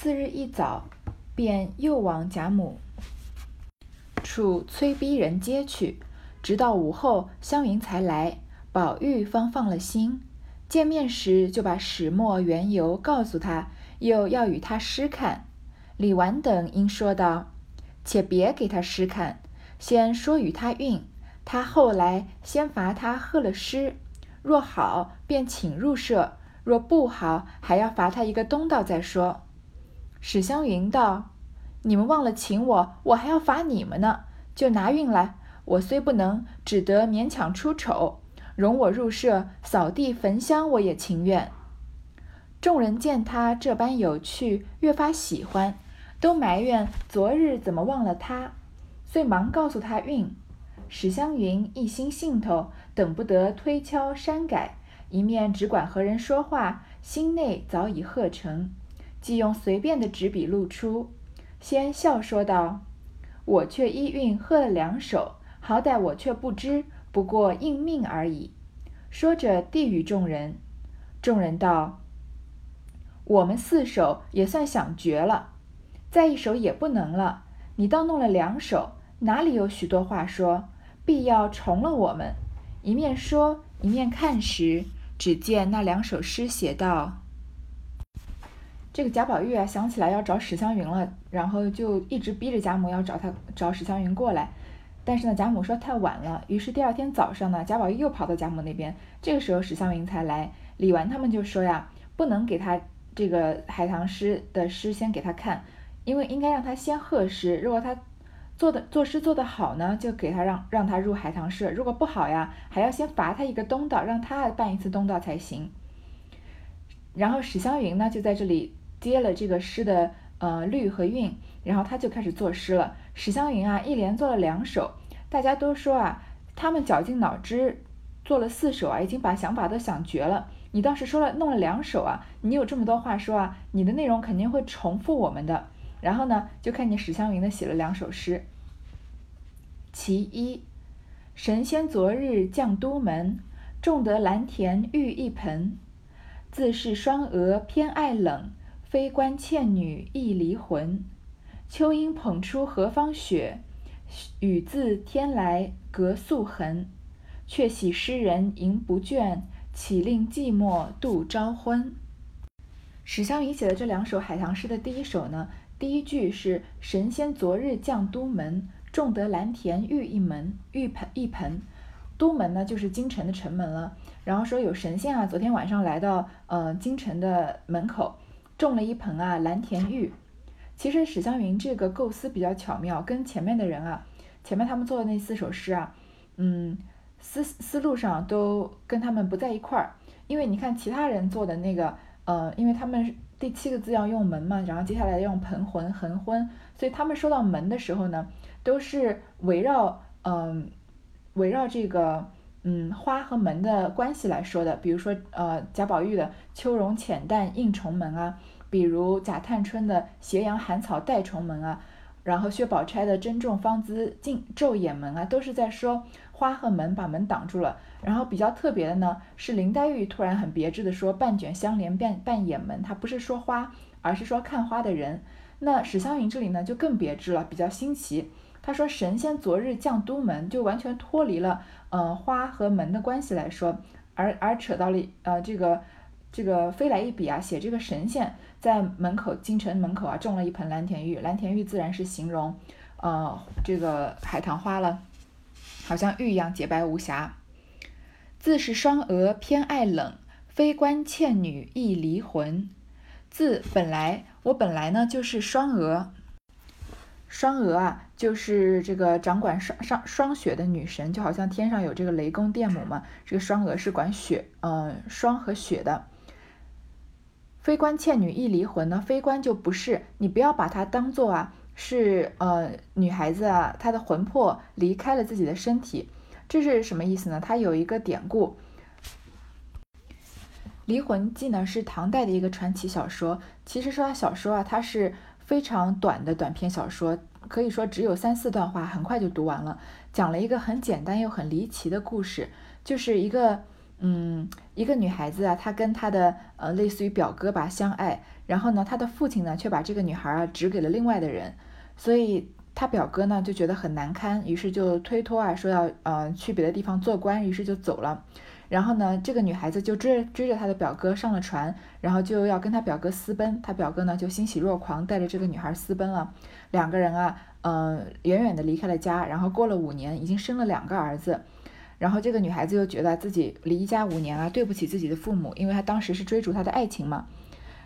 次日一早，便又往贾母处催逼人接去，直到午后，湘云才来，宝玉方放了心。见面时就把始末缘由告诉他，又要与他诗看。李纨等应说道：“且别给他诗看，先说与他韵。他后来先罚他喝了诗，若好便请入社；若不好，还要罚他一个东道再说。”史湘云道：“你们忘了请我，我还要罚你们呢。就拿韵来，我虽不能，只得勉强出丑。”容我入社扫地焚香，我也情愿。众人见他这般有趣，越发喜欢，都埋怨昨日怎么忘了他，遂忙告诉他韵。史湘云一心兴头，等不得推敲删改，一面只管和人说话，心内早已喝成，即用随便的纸笔录出，先笑说道：“我却依韵喝了两首，好歹我却不知。”不过应命而已。说着递与众人，众人道：“我们四首也算想绝了，再一首也不能了。你倒弄了两首，哪里有许多话说？必要重了我们。”一面说一面看时，只见那两首诗写道：“这个贾宝玉啊，想起来要找史湘云了，然后就一直逼着贾母要找他找史湘云过来。”但是呢，贾母说太晚了，于是第二天早上呢，贾宝玉又跑到贾母那边。这个时候史湘云才来，李纨他们就说呀，不能给他这个海棠诗的诗先给他看，因为应该让他先贺诗。如果他做的作诗做得好呢，就给他让让他入海棠社；如果不好呀，还要先罚他一个东道，让他办一次东道才行。然后史湘云呢，就在这里接了这个诗的呃律和韵，然后他就开始作诗了。史湘云啊，一连做了两首。大家都说啊，他们绞尽脑汁做了四首啊，已经把想法都想绝了。你倒是说了弄了两首啊，你有这么多话说啊，你的内容肯定会重复我们的。然后呢，就看见史湘云呢写了两首诗。其一，神仙昨日降都门，种得蓝田玉一盆。自是双娥偏爱冷，非关倩女亦离魂。秋阴捧出何方雪？雨自天来隔素痕，却喜诗人吟不倦，岂令寂寞度朝昏。史湘云写的这两首海棠诗的第一首呢，第一句是“神仙昨日降都门，种得蓝田玉一门，玉盆一盆”。都门呢，就是京城的城门了。然后说有神仙啊，昨天晚上来到呃京城的门口，种了一盆啊蓝田玉。其实史湘云这个构思比较巧妙，跟前面的人啊，前面他们做的那四首诗啊，嗯，思思路上都跟他们不在一块儿。因为你看其他人做的那个，呃，因为他们第七个字要用门嘛，然后接下来用盆魂横昏，所以他们说到门的时候呢，都是围绕嗯围绕这个嗯花和门的关系来说的。比如说呃贾宝玉的秋容浅淡映重门啊。比如贾探春的斜阳寒草带重门啊，然后薛宝钗的珍重芳姿尽昼掩门啊，都是在说花和门把门挡住了。然后比较特别的呢，是林黛玉突然很别致的说半卷香帘半半掩门，她不是说花，而是说看花的人。那史湘云这里呢就更别致了，比较新奇。她说神仙昨日降都门，就完全脱离了呃花和门的关系来说，而而扯到了呃这个。这个飞来一笔啊，写这个神仙在门口京城门口啊种了一盆蓝田玉，蓝田玉自然是形容，呃，这个海棠花了，好像玉一样洁白无瑕。自是双娥偏爱冷，非关倩女易离魂。自本来我本来呢就是双娥，双娥啊就是这个掌管霜霜霜雪的女神，就好像天上有这个雷公电母嘛，这个双娥是管雪，呃，霜和雪的。非官倩女易离魂呢？非官就不是，你不要把它当做啊，是呃女孩子啊，她的魂魄离开了自己的身体，这是什么意思呢？它有一个典故，《离魂记》呢是唐代的一个传奇小说。其实说它小说啊，它是非常短的短篇小说，可以说只有三四段话，很快就读完了。讲了一个很简单又很离奇的故事，就是一个嗯，一个女孩子啊，她跟她的呃类似于表哥吧相爱，然后呢，她的父亲呢却把这个女孩啊指给了另外的人，所以她表哥呢就觉得很难堪，于是就推脱啊说要呃去别的地方做官，于是就走了。然后呢，这个女孩子就追追着她的表哥上了船，然后就要跟她表哥私奔。她表哥呢就欣喜若狂，带着这个女孩私奔了。两个人啊，嗯，远远的离开了家。然后过了五年，已经生了两个儿子。然后这个女孩子又觉得自己离家五年啊，对不起自己的父母，因为她当时是追逐她的爱情嘛。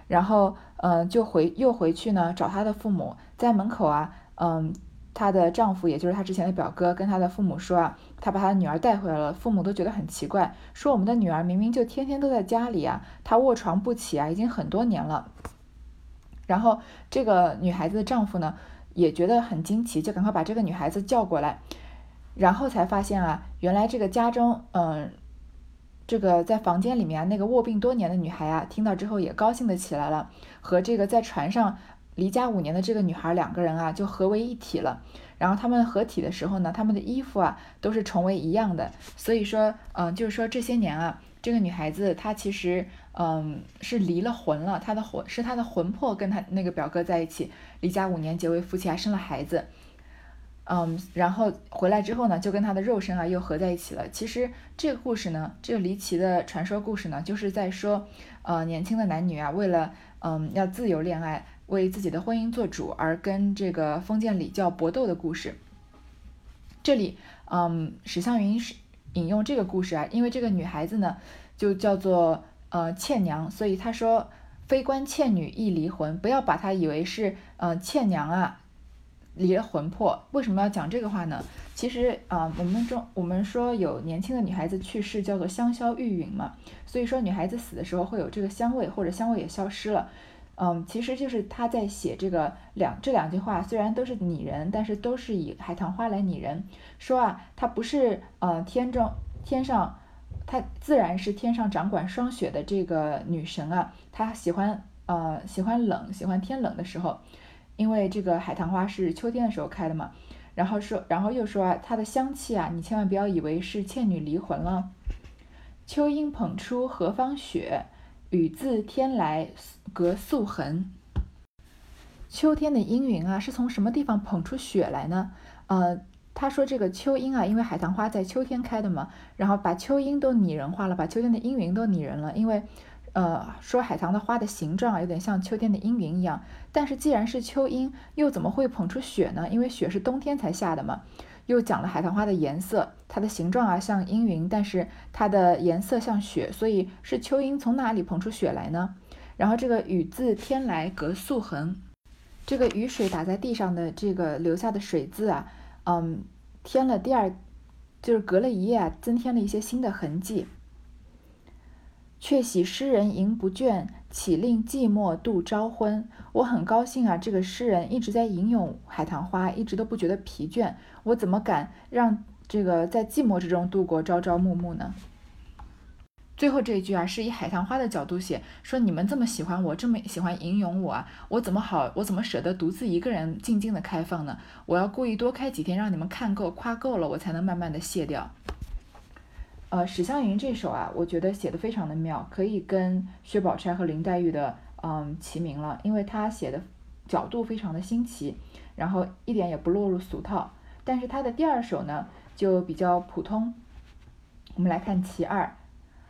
然后，嗯，就回又回去呢找她的父母，在门口啊，嗯。她的丈夫，也就是她之前的表哥，跟她的父母说啊，她把她的女儿带回来了。父母都觉得很奇怪，说我们的女儿明明就天天都在家里啊，她卧床不起啊，已经很多年了。然后这个女孩子的丈夫呢，也觉得很惊奇，就赶快把这个女孩子叫过来，然后才发现啊，原来这个家中，嗯，这个在房间里面那个卧病多年的女孩啊，听到之后也高兴的起来了，和这个在船上。离家五年的这个女孩，两个人啊就合为一体了。然后他们合体的时候呢，他们的衣服啊都是重为一样的。所以说，嗯，就是说这些年啊，这个女孩子她其实嗯是离了魂了，她的魂是她的魂魄跟她那个表哥在一起，离家五年结为夫妻，还生了孩子。嗯，然后回来之后呢，就跟他的肉身啊又合在一起了。其实这个故事呢，这个离奇的传说故事呢，就是在说，呃，年轻的男女啊，为了嗯要自由恋爱。为自己的婚姻做主而跟这个封建礼教搏斗的故事。这里，嗯，史湘云是引用这个故事啊，因为这个女孩子呢，就叫做呃倩娘，所以她说非关倩女亦离魂，不要把她以为是呃倩娘啊离了魂魄。为什么要讲这个话呢？其实啊，我们中我们说有年轻的女孩子去世叫做香消玉殒嘛，所以说女孩子死的时候会有这个香味，或者香味也消失了。嗯，其实就是他在写这个两这两句话，虽然都是拟人，但是都是以海棠花来拟人。说啊，他不是呃天中天上，他自然是天上掌管霜雪的这个女神啊。她喜欢呃喜欢冷，喜欢天冷的时候，因为这个海棠花是秋天的时候开的嘛。然后说，然后又说啊，它的香气啊，你千万不要以为是倩女离魂了。秋阴捧出何方雪。雨自天来隔素痕。秋天的阴云啊，是从什么地方捧出雪来呢？呃，他说这个秋阴啊，因为海棠花在秋天开的嘛，然后把秋阴都拟人化了，把秋天的阴云都拟人了。因为，呃，说海棠的花的形状，有点像秋天的阴云一样。但是既然是秋阴，又怎么会捧出雪呢？因为雪是冬天才下的嘛。又讲了海棠花的颜色，它的形状啊像阴云，但是它的颜色像雪，所以是秋阴从哪里捧出雪来呢？然后这个雨字天来隔素痕，这个雨水打在地上的这个留下的水渍啊，嗯，添了第二，就是隔了一夜啊，增添了一些新的痕迹。却喜诗人吟不倦，岂令寂寞度朝昏。我很高兴啊，这个诗人一直在吟咏海棠花，一直都不觉得疲倦。我怎么敢让这个在寂寞之中度过朝朝暮暮呢？最后这一句啊，是以海棠花的角度写，说你们这么喜欢我，这么喜欢吟咏我啊，我怎么好，我怎么舍得独自一个人静静的开放呢？我要故意多开几天，让你们看够、夸够了，我才能慢慢的卸掉。呃，史湘云这首啊，我觉得写的非常的妙，可以跟薛宝钗和林黛玉的嗯齐名了，因为他写的角度非常的新奇，然后一点也不落入俗套。但是他的第二首呢，就比较普通。我们来看其二：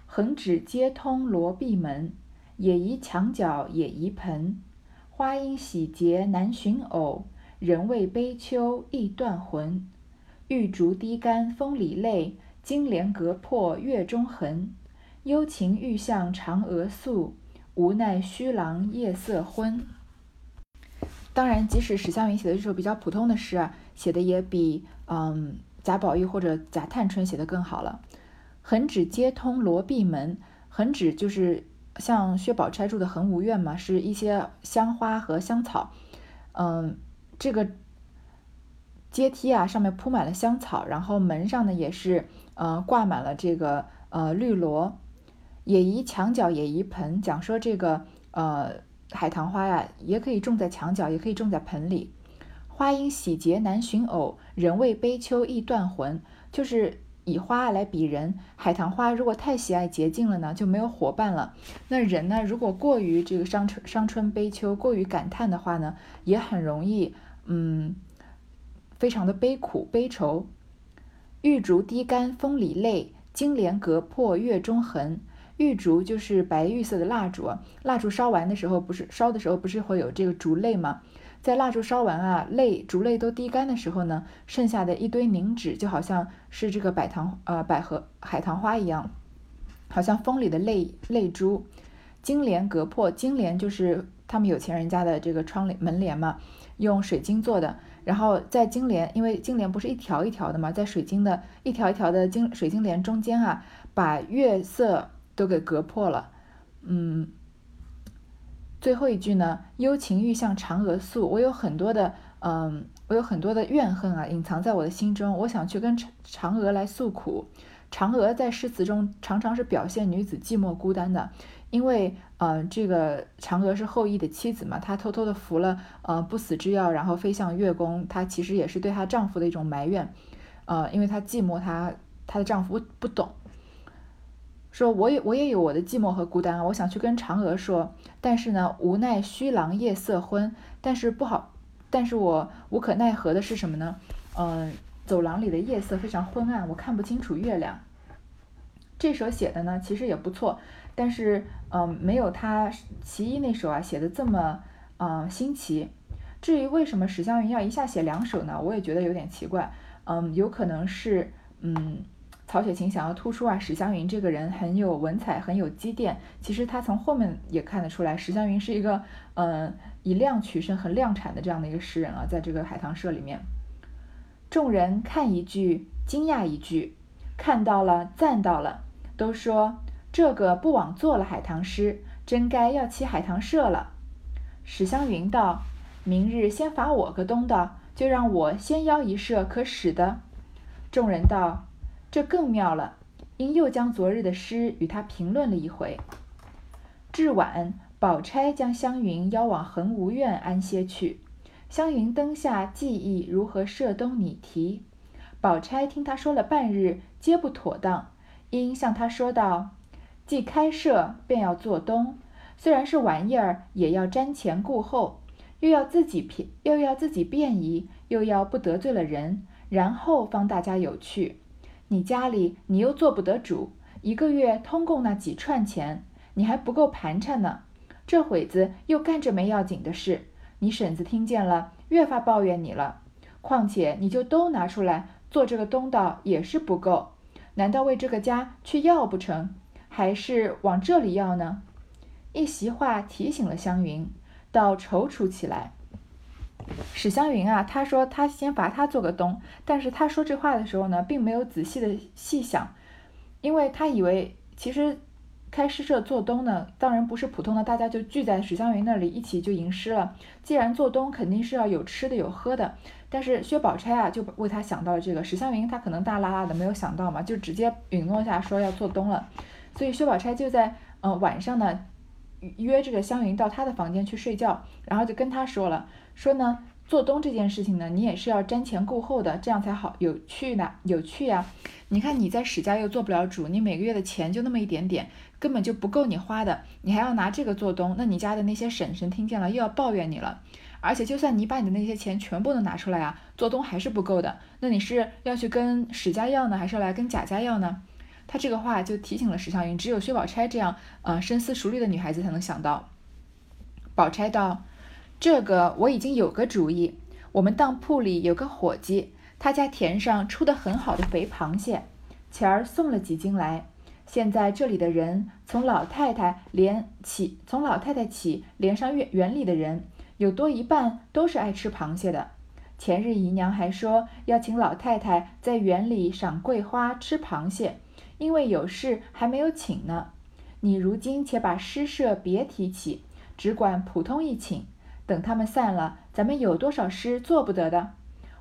横指接通罗闭门，也宜墙角也宜盆。花因喜结难寻偶，人为悲秋易断魂。玉竹滴干风里泪。金莲隔破月中痕，幽情欲向嫦娥诉，无奈虚郎夜色昏。当然，即使史湘云写的这首比较普通的诗啊，写的也比嗯贾宝玉或者贾探春写的更好了。横指接通罗闭门，横指就是像薛宝钗住的恒芜苑嘛，是一些香花和香草。嗯，这个阶梯啊上面铺满了香草，然后门上呢也是。呃，挂满了这个呃绿萝，也宜墙角也宜盆。讲说这个呃海棠花呀，也可以种在墙角，也可以种在盆里。花因喜结难寻偶，人为悲秋易断魂。就是以花来比人，海棠花如果太喜爱洁净了呢，就没有伙伴了。那人呢，如果过于这个伤春伤春悲秋，过于感叹的话呢，也很容易，嗯，非常的悲苦悲愁。玉竹滴干风里泪，金莲隔破月中痕。玉竹就是白玉色的蜡烛，蜡烛烧完的时候，不是烧的时候不是会有这个竹泪吗？在蜡烛烧完啊，泪烛泪都滴干的时候呢，剩下的一堆凝脂就好像是这个百棠呃百合海棠花一样，好像风里的泪泪珠。金莲隔破，金莲就是他们有钱人家的这个窗帘门帘嘛，用水晶做的。然后在金莲，因为金莲不是一条一条的嘛，在水晶的一条一条的金水晶帘中间啊，把月色都给隔破了。嗯。最后一句呢，幽情欲向嫦娥诉，我有很多的，嗯，我有很多的怨恨啊，隐藏在我的心中，我想去跟嫦嫦娥来诉苦。嫦娥在诗词中常常是表现女子寂寞孤单的，因为，呃，这个嫦娥是后羿的妻子嘛，她偷偷的服了，呃，不死之药，然后飞向月宫，她其实也是对她丈夫的一种埋怨，呃，因为她寂寞，她她的丈夫不懂。说我也我也有我的寂寞和孤单啊，我想去跟嫦娥说，但是呢，无奈虚廊夜色昏，但是不好，但是我无可奈何的是什么呢？嗯，走廊里的夜色非常昏暗，我看不清楚月亮。这首写的呢，其实也不错，但是嗯，没有他其一那首啊写的这么嗯新奇。至于为什么史湘云要一下写两首呢？我也觉得有点奇怪。嗯，有可能是嗯。曹雪芹想要突出啊，史湘云这个人很有文采，很有积淀。其实他从后面也看得出来，史湘云是一个，嗯，以量取胜、很量产的这样的一个诗人啊。在这个海棠社里面，众人看一句，惊讶一句，看到了，赞到了，都说这个不枉做了海棠诗，真该要起海棠社了。史湘云道：“明日先罚我个东的，就让我先邀一社可使的。”众人道。这更妙了，因又将昨日的诗与他评论了一回。至晚，宝钗将湘云邀往恒芜苑安歇去。湘云灯下记忆如何设东拟题。宝钗听他说了半日，皆不妥当，因向他说道：“既开设，便要做东，虽然是玩意儿，也要瞻前顾后，又要自己便，又要自己便宜，又要不得罪了人，然后方大家有趣。”你家里你又做不得主，一个月通共那几串钱，你还不够盘缠呢。这会子又干这没要紧的事，你婶子听见了，越发抱怨你了。况且你就都拿出来做这个东道也是不够，难道为这个家去要不成？还是往这里要呢？一席话提醒了湘云，倒踌躇起来。史湘云啊，他说他先罚他做个东，但是他说这话的时候呢，并没有仔细的细想，因为他以为其实开诗社做东呢，当然不是普通的大家就聚在史湘云那里一起就吟诗了。既然做东，肯定是要有吃的有喝的。但是薛宝钗啊，就为他想到了这个。史湘云他可能大拉拉的没有想到嘛，就直接允诺下说要做东了。所以薛宝钗就在嗯晚上呢约这个湘云到他的房间去睡觉，然后就跟他说了。说呢，做东这件事情呢，你也是要瞻前顾后的，这样才好有趣呢，有趣呀。你看你在史家又做不了主，你每个月的钱就那么一点点，根本就不够你花的，你还要拿这个做东，那你家的那些婶婶听见了又要抱怨你了。而且就算你把你的那些钱全部都拿出来啊，做东还是不够的。那你是要去跟史家要呢，还是要来跟贾家要呢？他这个话就提醒了史湘云，只有薛宝钗这样呃深思熟虑的女孩子才能想到。宝钗道。这个我已经有个主意，我们当铺里有个伙计，他家田上出的很好的肥螃蟹，前儿送了几斤来。现在这里的人，从老太太连起，从老太太起，连上园园里的人，有多一半都是爱吃螃蟹的。前日姨娘还说要请老太太在园里赏桂花、吃螃蟹，因为有事还没有请呢。你如今且把诗社别提起，只管普通一请。等他们散了，咱们有多少诗做不得的？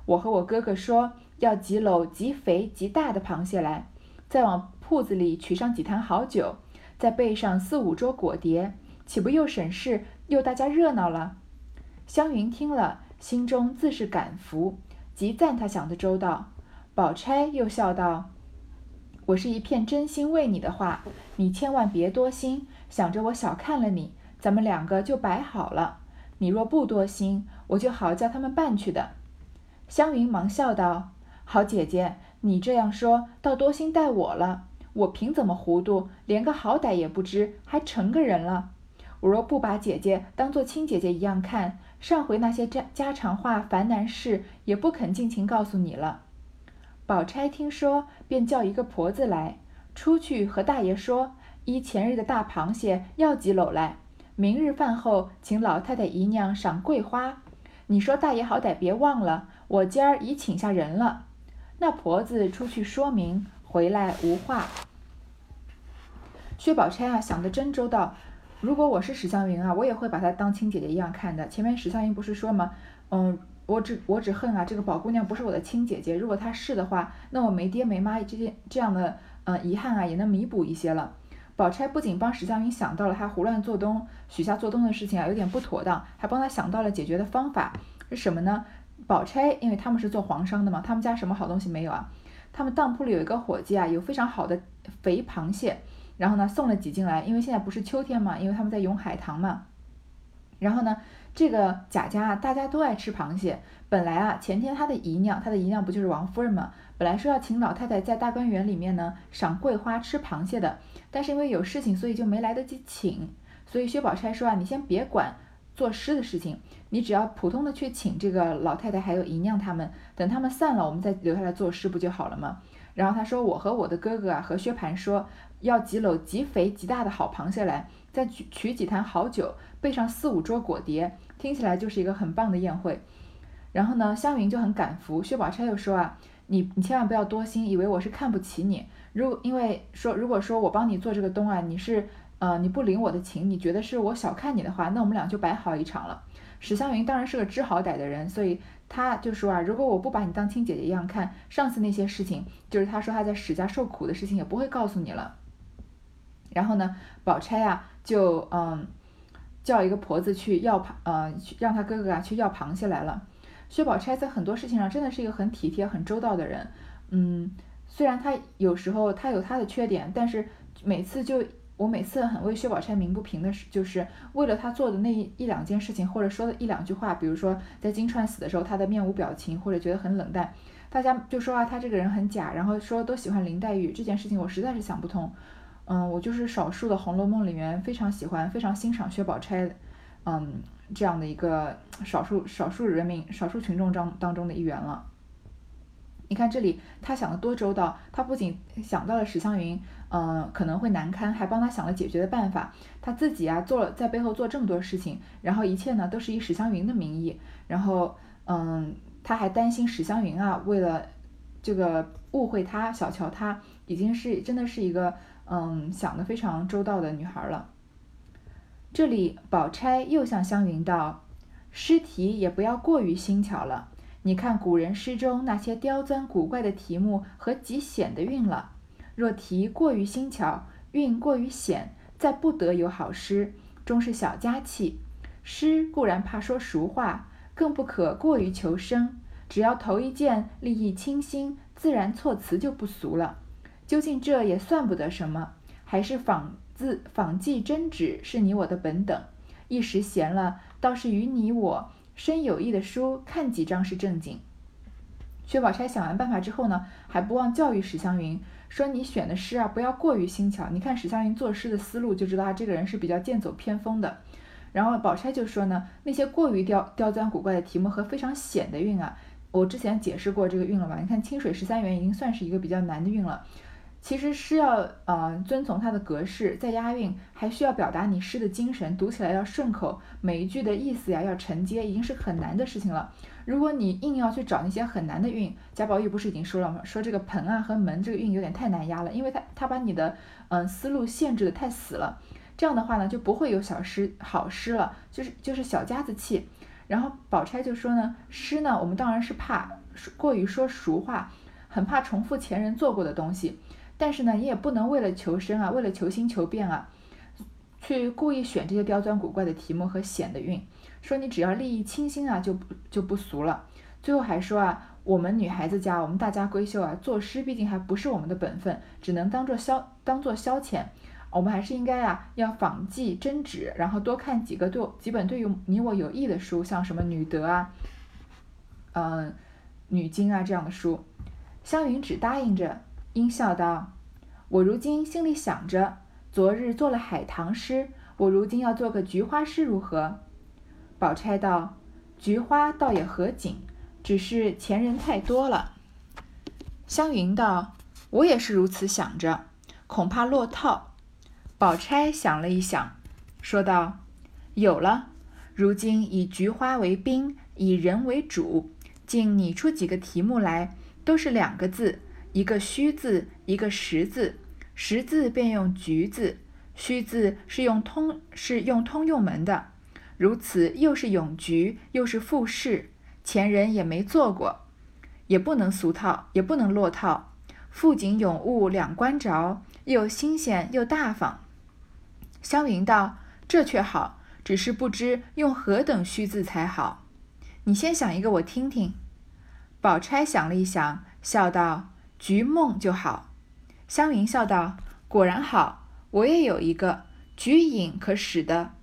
我和我哥哥说要几篓极肥极大的螃蟹来，再往铺子里取上几坛好酒，再备上四五桌果碟，岂不又省事又大家热闹了？湘云听了，心中自是感服，极赞他想的周到。宝钗又笑道：“我是一片真心为你的话，你千万别多心，想着我小看了你，咱们两个就摆好了。你若不多心，我就好叫他们办去的。”湘云忙笑道：“好姐姐，你这样说，倒多心待我了。我凭怎么糊涂，连个好歹也不知，还成个人了？我若不把姐姐当做亲姐姐一样看，上回那些家家常话、烦难事，也不肯尽情告诉你了。”宝钗听说，便叫一个婆子来，出去和大爷说：“依前日的大螃蟹要几篓来，明日饭后请老太太姨娘赏桂花。你说大爷好歹别忘了，我今儿已请下人了。”那婆子出去说明，回来无话。薛宝钗啊，想的真周到。如果我是史湘云啊，我也会把她当亲姐姐一样看的。前面史湘云不是说吗？嗯。我只我只恨啊，这个宝姑娘不是我的亲姐姐。如果她是的话，那我没爹没妈这些这样的嗯遗憾啊，也能弥补一些了。宝钗不仅帮史湘云想到了她胡乱做东、许下做东的事情啊，有点不妥当，还帮她想到了解决的方法是什么呢？宝钗因为他们是做黄商的嘛，他们家什么好东西没有啊？他们当铺里有一个伙计啊，有非常好的肥螃蟹，然后呢送了几斤来，因为现在不是秋天嘛，因为他们在涌海棠嘛，然后呢。这个贾家啊，大家都爱吃螃蟹。本来啊，前天他的姨娘，他的姨娘不就是王夫人吗？本来说要请老太太在大观园里面呢赏桂花、吃螃蟹的，但是因为有事情，所以就没来得及请。所以薛宝钗说啊，你先别管作诗的事情，你只要普通的去请这个老太太还有姨娘他们，等他们散了，我们再留下来作诗不就好了吗？然后他说，我和我的哥哥啊，和薛蟠说要几篓极肥极大的好螃蟹来，再取取几坛好酒。备上四五桌果碟，听起来就是一个很棒的宴会。然后呢，湘云就很感服。薛宝钗又说啊，你你千万不要多心，以为我是看不起你。如因为说，如果说我帮你做这个东啊，你是呃你不领我的情，你觉得是我小看你的话，那我们俩就摆好一场了。史湘云当然是个知好歹的人，所以他就说啊，如果我不把你当亲姐姐一样看，上次那些事情，就是他说他在史家受苦的事情，也不会告诉你了。然后呢，宝钗啊，就嗯。叫一个婆子去要螃，呃，让他哥哥啊去要螃蟹来了。薛宝钗在很多事情上真的是一个很体贴、很周到的人。嗯，虽然她有时候她有她的缺点，但是每次就我每次很为薛宝钗鸣不平的是，就是为了她做的那一两件事情，或者说的一两句话，比如说在金钏死的时候，她的面无表情，或者觉得很冷淡，大家就说啊，她这个人很假，然后说都喜欢林黛玉这件事情，我实在是想不通。嗯，我就是少数的《红楼梦》里面非常喜欢、非常欣赏薛宝钗，嗯，这样的一个少数少数人民、少数群众当当中的一员了。你看这里，他想的多周到，他不仅想到了史湘云，嗯，可能会难堪，还帮他想了解决的办法。他自己啊，做了在背后做这么多事情，然后一切呢都是以史湘云的名义，然后嗯，他还担心史湘云啊，为了这个误会他、小瞧他，已经是真的是一个。嗯，想得非常周到的女孩了。这里，宝钗又向湘云道：“诗题也不要过于新巧了。你看古人诗中那些刁钻古怪的题目和极险的韵了。若题过于新巧，韵过于险，再不得有好诗，终是小家气。诗固然怕说俗话，更不可过于求生。只要头一件立意清新，自然措辞就不俗了。”究竟这也算不得什么，还是仿字仿记真纸是你我的本等。一时闲了，倒是与你我深有益的书看几章是正经。薛宝钗想完办法之后呢，还不忘教育史湘云说：“你选的诗啊，不要过于新巧。你看史湘云作诗的思路，就知道他这个人是比较剑走偏锋的。”然后宝钗就说呢：“那些过于刁刁钻古怪的题目和非常险的韵啊，我之前解释过这个韵了吧？你看清水十三元已经算是一个比较难的韵了。”其实诗要呃遵从它的格式，再押韵，还需要表达你诗的精神，读起来要顺口，每一句的意思呀要承接，已经是很难的事情了。如果你硬要去找那些很难的韵，贾宝玉不是已经说了吗？说这个盆啊和门这个韵有点太难押了，因为他他把你的嗯思路限制的太死了。这样的话呢，就不会有小诗好诗了，就是就是小家子气。然后宝钗就说呢，诗呢我们当然是怕过于说俗话，很怕重复前人做过的东西。但是呢，你也不能为了求生啊，为了求新求变啊，去故意选这些刁钻古怪的题目和险的韵。说你只要立意清新啊，就不就不俗了。最后还说啊，我们女孩子家，我们大家闺秀啊，作诗毕竟还不是我们的本分，只能当做消当做消遣。我们还是应该啊，要仿记真旨，然后多看几个对几本对于你我有益的书，像什么《女德》啊，嗯，《女经》啊这样的书。湘云只答应着，应笑道：“我如今心里想着，昨日做了海棠诗，我如今要做个菊花诗，如何？”宝钗道：“菊花倒也合景。”只是前人太多了。湘云道：“我也是如此想着，恐怕落套。”宝钗想了一想，说道：“有了，如今以菊花为宾，以人为主，竟拟出几个题目来，都是两个字，一个虚字，一个实字。实字便用菊字，虚字是用通是用通用门的。如此又是咏菊，又是赋诗。”前人也没做过，也不能俗套，也不能落套。富锦咏物两关着，又新鲜又大方。湘云道：“这却好，只是不知用何等虚字才好。你先想一个，我听听。”宝钗想了一想，笑道：“菊梦就好。”湘云笑道：“果然好，我也有一个菊影，可使的。”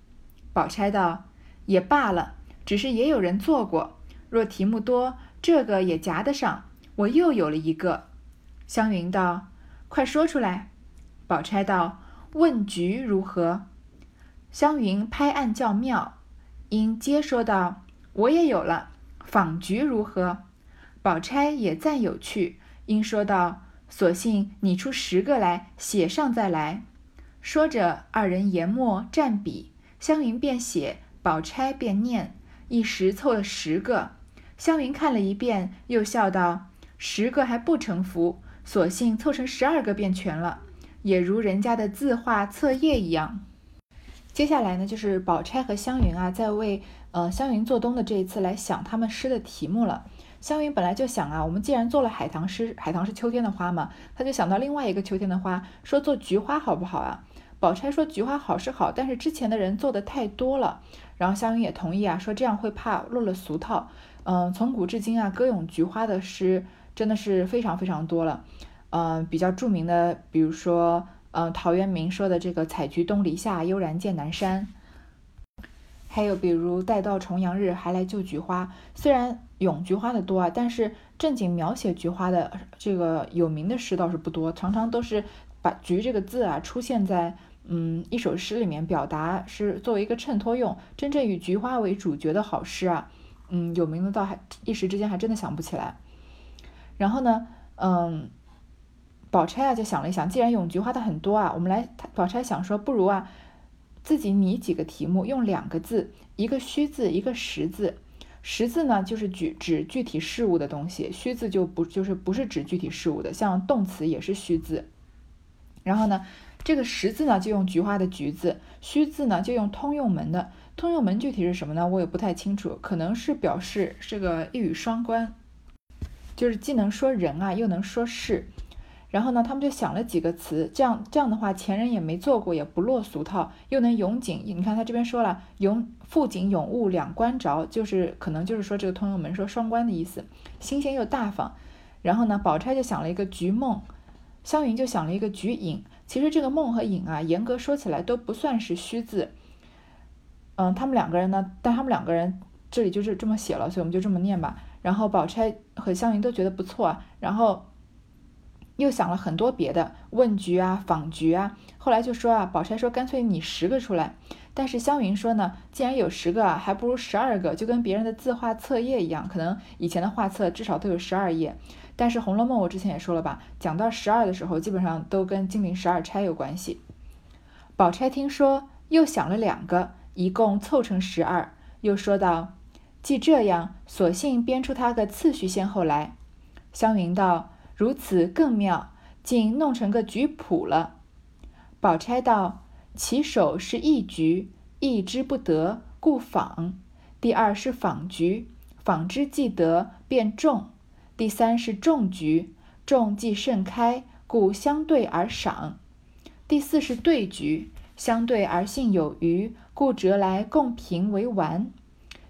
宝钗道：“也罢了，只是也有人做过。”若题目多，这个也夹得上。我又有了一个。湘云道：“快说出来。”宝钗道：“问菊如何？”湘云拍案叫妙，因皆说道：“我也有了。”访菊如何？宝钗也赞有趣，应说道：“索性你出十个来，写上再来。”说着，二人研墨蘸笔，湘云便写，宝钗便念，一时凑了十个。湘云看了一遍，又笑道：“十个还不成符，索性凑成十二个便全了，也如人家的字画册页一样。”接下来呢，就是宝钗和湘云啊，在为呃湘云做东的这一次来想他们诗的题目了。湘云本来就想啊，我们既然做了海棠诗，海棠是秋天的花嘛，他就想到另外一个秋天的花，说做菊花好不好啊？宝钗说菊花好是好，但是之前的人做的太多了。然后湘云也同意啊，说这样会怕落了俗套。嗯，从古至今啊，歌咏菊花的诗真的是非常非常多了。嗯，比较著名的，比如说，嗯，陶渊明说的这个“采菊东篱下，悠然见南山”，还有比如“待到重阳日，还来就菊花”。虽然咏菊花的多啊，但是正经描写菊花的这个有名的诗倒是不多，常常都是把“菊”这个字啊出现在嗯一首诗里面，表达是作为一个衬托用。真正以菊花为主角的好诗啊。嗯，有名的倒还一时之间还真的想不起来。然后呢，嗯，宝钗啊就想了一想，既然咏菊花的很多啊，我们来，宝钗想说，不如啊自己拟几个题目，用两个字，一个虚字，一个实字。实字呢就是举指具体事物的东西，虚字就不就是不是指具体事物的，像动词也是虚字。然后呢，这个实字呢就用菊花的菊字，虚字呢就用通用门的。通用门具体是什么呢？我也不太清楚，可能是表示这个一语双关，就是既能说人啊，又能说事。然后呢，他们就想了几个词，这样这样的话，前人也没做过，也不落俗套，又能咏景。你看他这边说了，咏富锦咏物两关着，就是可能就是说这个通用门说双关的意思，新鲜又大方。然后呢，宝钗就想了一个菊梦，湘云就想了一个菊影。其实这个梦和影啊，严格说起来都不算是虚字。嗯，他们两个人呢？但他们两个人这里就是这么写了，所以我们就这么念吧。然后宝钗和湘云都觉得不错，然后又想了很多别的问局啊、访局啊。后来就说啊，宝钗说干脆你十个出来。但是湘云说呢，既然有十个啊，还不如十二个，就跟别人的字画册页一样，可能以前的画册至少都有十二页。但是《红楼梦》我之前也说了吧，讲到十二的时候，基本上都跟金陵十二钗有关系。宝钗听说，又想了两个。一共凑成十二，又说道：“既这样，索性编出他个次序先后来。”湘云道：“如此更妙，竟弄成个局谱了。”宝钗道：“其首是一局，一之不得，故仿；第二是仿局，仿之既得，便中；第三是中局，中既甚开，故相对而赏；第四是对局，相对而信有余。”故折来共评为完。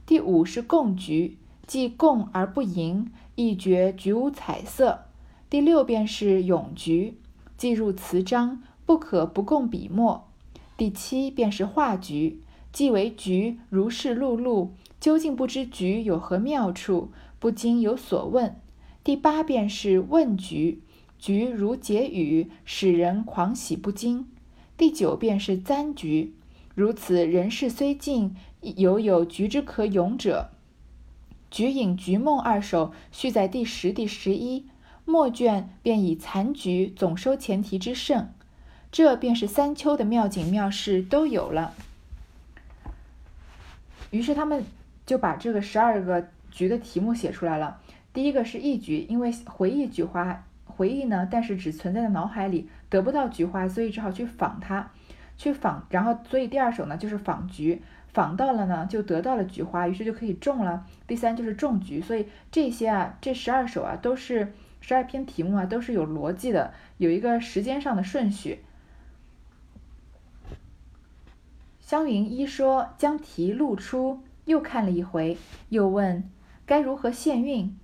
第五是共局，既共而不盈，亦觉局无彩色。第六便是咏菊，既入词章，不可不共笔墨。第七便是画菊，既为菊，如是碌碌，究竟不知菊有何妙处，不禁有所问。第八便是问菊，菊如解语，使人狂喜不惊。第九便是簪菊，如此人世虽尽，犹有菊之可咏者。菊影菊梦二首续在第十、第十一末卷，便以残菊总收前提之胜。这便是三秋的妙景妙事都有了。于是他们就把这个十二个菊的题目写出来了。第一个是忆菊，因为回忆菊花，回忆呢，但是只存在在脑海里，得不到菊花，所以只好去仿它，去仿，然后所以第二首呢就是仿菊，仿到了呢就得到了菊花，于是就可以种了。第三就是种菊，所以这些啊，这十二首啊都是十二篇题目啊都是有逻辑的，有一个时间上的顺序。湘云一说将题录出，又看了一回，又问该如何限韵。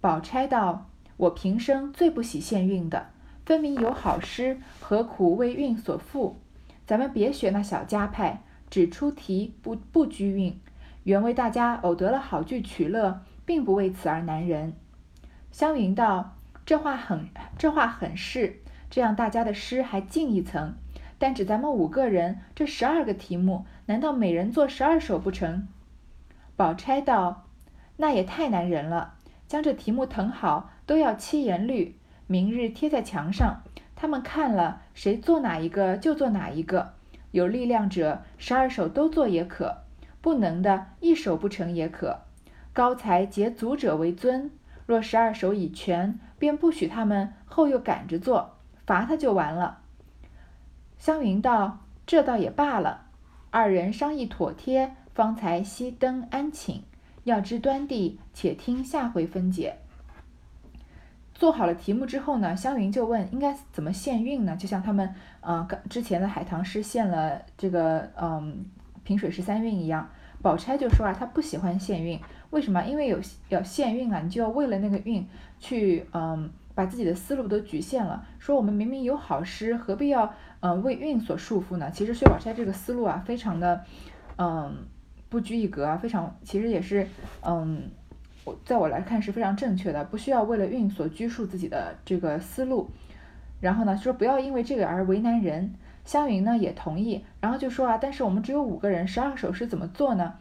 宝钗道：“我平生最不喜限韵的，分明有好诗，何苦为韵所缚？咱们别学那小家派，只出题不不拘韵，原为大家偶得了好句取乐，并不为此而难人。”湘云道：“这话很，这话很是，这样大家的诗还进一层。但只咱们五个人，这十二个题目，难道每人做十二首不成？”宝钗道：“那也太难人了。”将这题目誊好，都要七言律，明日贴在墙上，他们看了，谁做哪一个就做哪一个。有力量者，十二首都做也可；不能的，一首不成也可。高才捷足者为尊。若十二首已全，便不许他们后又赶着做，罚他就完了。湘云道：“这倒也罢了。”二人商议妥帖，方才熄灯安寝。要知端地，且听下回分解。做好了题目之后呢，湘云就问应该怎么限韵呢？就像他们呃之前的海棠诗限了这个嗯平水十三韵一样。宝钗就说啊，她不喜欢限韵，为什么？因为有要限韵啊，你就要为了那个韵去嗯把自己的思路都局限了。说我们明明有好诗，何必要嗯为韵所束缚呢？其实薛宝钗这个思路啊，非常的嗯。不拘一格啊，非常其实也是，嗯，我在我来看是非常正确的，不需要为了运所拘束自己的这个思路。然后呢，说不要因为这个而为难人。湘云呢也同意，然后就说啊，但是我们只有五个人，十二首诗怎么做呢？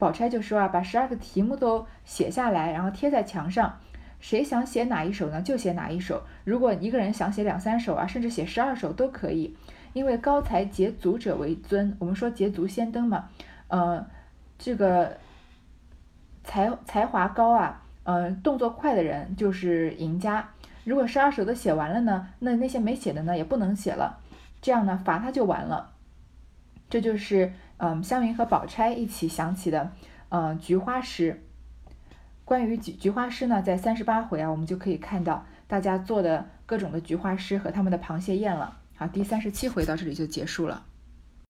宝钗就说啊，把十二个题目都写下来，然后贴在墙上，谁想写哪一首呢，就写哪一首。如果一个人想写两三首啊，甚至写十二首都可以，因为高才捷足者为尊。我们说捷足先登嘛，呃。这个才才华高啊，嗯，动作快的人就是赢家。如果十二首都写完了呢，那那些没写的呢也不能写了，这样呢罚他就完了。这就是嗯香云和宝钗一起想起的嗯菊花诗。关于菊菊花诗呢，在三十八回啊，我们就可以看到大家做的各种的菊花诗和他们的螃蟹宴了。好，第三十七回到这里就结束了。